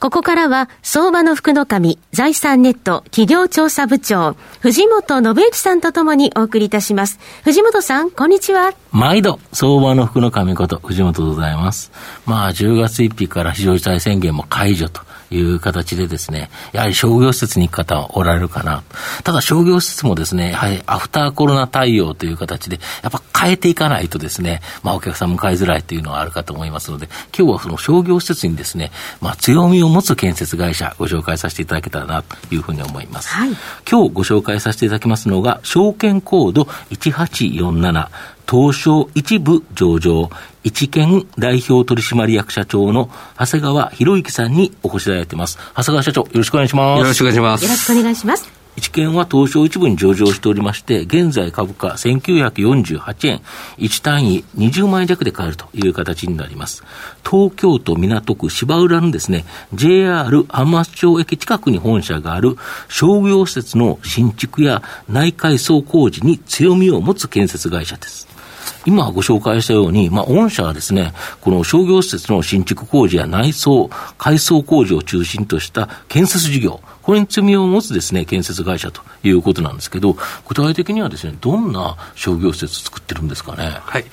ここからは、相場の福の神、財産ネット企業調査部長、藤本信之さんとともにお送りいたします。藤本さん、こんにちは。毎度、相場の福の神こと、藤本でございます。まあ、10月1日から非常事態宣言も解除という形でですね、やはり商業施設に行く方はおられるかな。ただ商業施設もですね、やはりアフターコロナ対応という形で、やっぱ変えていかないとですね、まあお客さん迎えづらいというのはあるかと思いますので、今日はその商業施設にですね、まあ強みを持つ建設会社ご紹介させていただけたらなというふうに思います。はい、今日ご紹介させていただきますのが、証券コード1847東証一部上場、一見代表取締役社長の長谷川博之さんにお越しいただいています。長谷川社長、よろしくお願いします。よろしくお願いします。よろしくお願いします。一見は東証一部に上場しておりまして、現在株価1948円、1単位20万円弱で買えるという形になります。東京都港区芝浦のですね、JR 浜松町駅近くに本社がある商業施設の新築や内改装工事に強みを持つ建設会社です。今ご紹介したように、まあ、御社はですね、この商業施設の新築工事や内装、改装工事を中心とした建設事業、これに罪を持つですね、建設会社ということなんですけど、具体的にはですね、どんな商業施設作ってるんですかね？はい。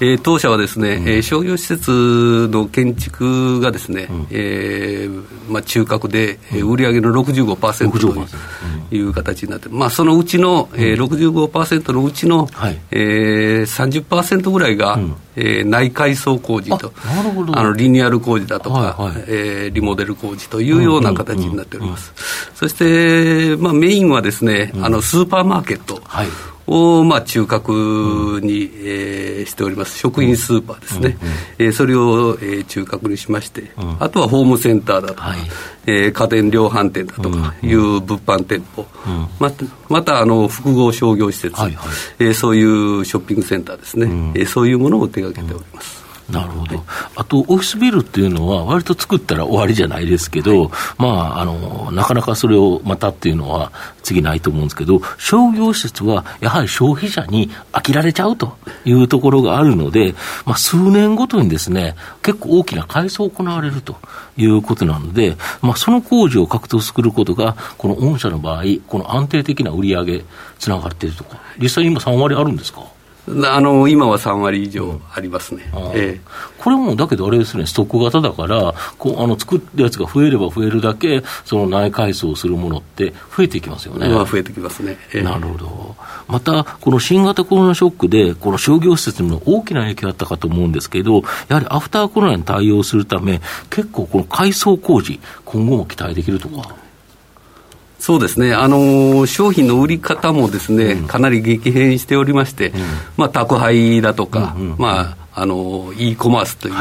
えー、当社はですね、うん、えー、商業施設の建築がですね、うん、えー、まあ、中核で、うん、売上の65%という形になって、まあ、そのうちの、えー、65%のうちの、はい、えー、30%ぐらいが、うんえー、内改装工事とあのリニューアル工事だとか、はいはい、えー、リモデル工事というような形になっております、そして、まあ、メインはですね、あのスーパーマーケット、はいを、まあ、中核に、うん、えー、しております、食品スーパーですね、うえー、それを、えー、中核にしまして、うん、あとはホームセンターだとか、はい、えー、家電量販店だとかいう物販店舗、うん、またまたあの複合商業施設、はえー、そういうショッピングセンターですね、うん、えー、そういうものを手がけております。なるほど、あと、オフィスビルっていうのは、割と作ったら終わりじゃないですけど、はい、まああの、なかなかそれをまたっていうのは、次ないと思うんですけど、商業施設はやはり消費者に飽きられちゃうというところがあるので、まあ、数年ごとにですね、結構大きな改装を行われるということなので、まあ、その工事を獲得することが、この御社の場合、この安定的な売り上げ、つながっているとか、実際今3割あるんですか？あの今は3割以上ありますね、うんえこれもだけどあれですね、ストック型だから、こうあの作ったやつが増えれば増えるだけ、その内改装するものって増えていきますよね。増えてきますね、えなるほど。また、この新型コロナショックで、この商業施設にも大きな影響あったかと思うんですけど、やはりアフターコロナに対応するため、結構この改装工事、今後も期待できるとか。そうですね、あの商品の売り方もですね、うん、かなり激変しておりまして、うん、まあ、宅配だとか、うんうん、まあ、あの e コマースとい。う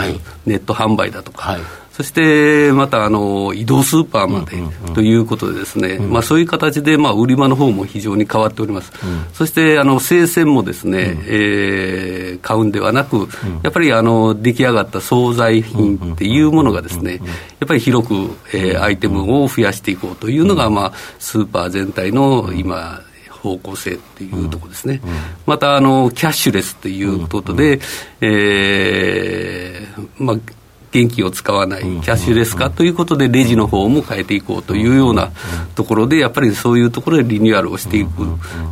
ネット販売だとか、はい。そしてまたあの移動スーパーまでということでですね、まあ、そういう形でまあ売り場の方も非常に変わっております、そしてあの生鮮もですね、うえー、買うんではなく、やっぱりあの出来上がった惣菜品っていうものがですね、やっぱり広く、えー、アイテムを増やしていこうというのが、まあ、スーパー全体の今、方向性っていうところですね、うんうん、またあのキャッシュレスということで、うん、えー、まあ、現金を使わない、キャッシュレス化ということで、レジの方も変えていこうというようなところで、やっぱりそういうところでリニューアルをしていく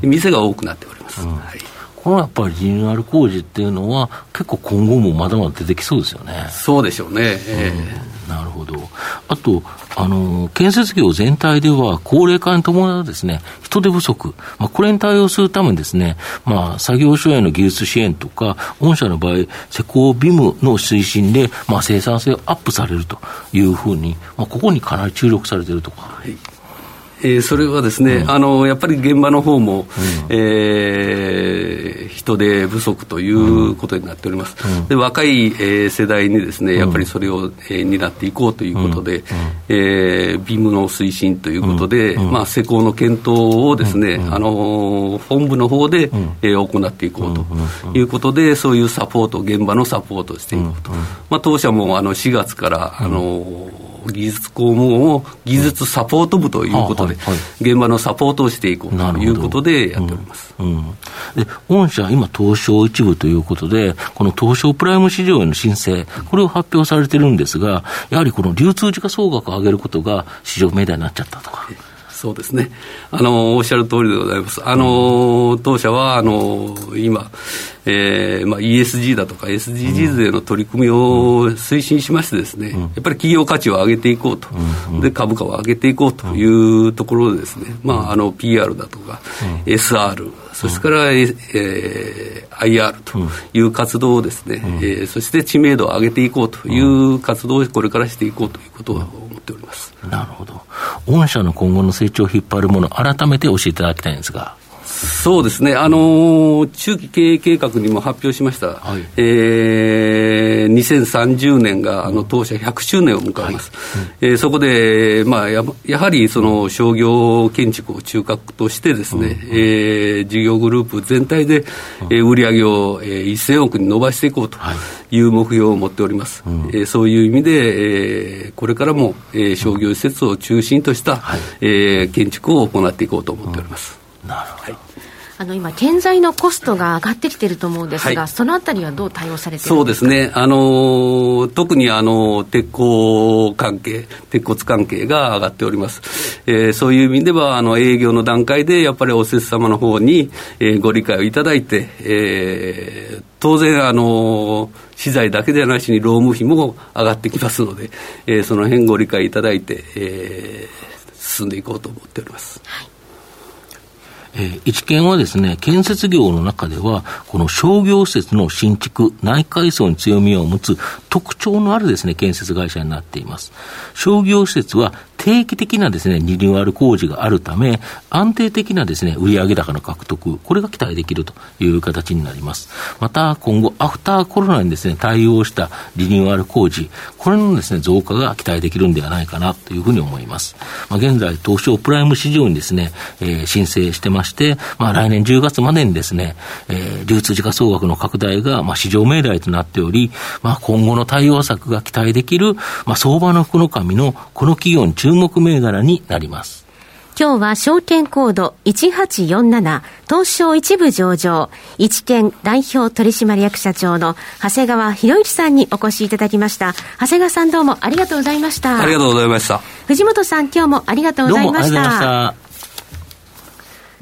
店が多くなっております。はい。このやっぱりリニューアル工事っていうのは、結構今後もまだまだ出てきそうですよね。そうでしょうね。えー、なるほど。あと、あの、建設業全体では高齢化に伴うですね、人手不足、まあ、これに対応するためにですね、まあ、作業所への技術支援とか、御社の場合、施工ビムの推進で、まあ、生産性をアップされるというふうに、まあ、ここにかなり注力されているとか。はいえー、それはですね、うん、あのやっぱり現場の方も、うん、えー、人手不足ということになっております、うん、で若い、えー、世代にですねやっぱりそれを、えー、担っていこうということで、うん、えー、ビームの推進ということで、まあ、施工の検討をですね、あの本部の方で、えー、行っていこうということで、そういうサポート、現場のサポートをしていこうと、まあ、当社もあの4月から、あの技術公務を技術サポート部ということで、現場のサポートをしていこうということでやっております。うん、で御社、今、東証一部ということで、この東証プライム市場への申請、これを発表されてるんですが、やはりこの流通時価総額を上げることが市場命題になっちゃったとか。そうですね。あの、おっしゃる通りでございます。あの、当社は、あの、今、えーまあ、ESG だとか SDGs への取り組みを推進しましてですね、うん、やっぱり企業価値を上げていこうと、うん、で株価を上げていこうというところでですね、まあ、あの PR だとか、うん、SR、それから、えー、IR という活動をですね、うん、えー、そして知名度を上げていこうという活動をこれからしていこうということを思っております。なるほど。御社の今後の成長を引っ張るもの、改めて教えていただきたいんですが。そうですね、あのー、中期経営計画にも発表しました、はい、えー、2030年があの当社100周年を迎えます、はい、えー、そこで、まあや、やはりその商業建築を中核としてですね、うん、えー、事業グループ全体で、うん、えー、売上を、えー、1000億に伸ばしていこうとい。う目標を持っております、うん、えー、そういう意味で、えー、これからも、えー、商業施設を中心とした、はい、えー、建築を行っていこうと思っております。なるほど、はいあの今、建材のコストが上がってきてると思うんですが、はい、そのあたりはどう対応されてるそうですね、あの特にあの鉄鋼関係、鉄骨関係が上がっております、えー、そういう意味ではあの営業の段階で、やっぱりお施主様の方に、えー、ご理解をいただいて、えー、当然、あの資材だけでなしに労務費も上がってきますので、えー、その辺ご理解いただいて、えー、進んでいこうと思っております。はいえー、一見はですね、建設業の中では、この商業施設の新築、内階層に強みを持つ特徴のあるですね、建設会社になっています。商業施設は定期的なですね、リニューアル工事があるため、安定的なですね、売上高の獲得、これが期待できるという形になります。また、今後、アフターコロナにですね、対応したリニューアル工事、これのですね、増加が期待できるんではないかなというふうに思います。まあ、現在、東証プライム市場にですね、えー、申請してまして、まあ、来年10月までにですね、えー、流通時価総額の拡大が、まあ、市場命題となっており、まあ、今後の対応策が期待できる、まあ、相場の福の神のこの企業に注目銘柄になります。今日は証券コード1847東証一部上場一見代表取締役社長の長谷川博之さんにお越しいただきました。長谷川さんどうもありがとうございました。ありがとうございました。藤本さん今日もありがとうございました。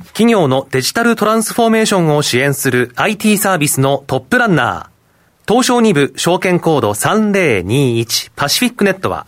企業のデジタルトランスフォーメーションを支援する IT サービスのトップランナー。東証2部証券コード3021パシフィックネットは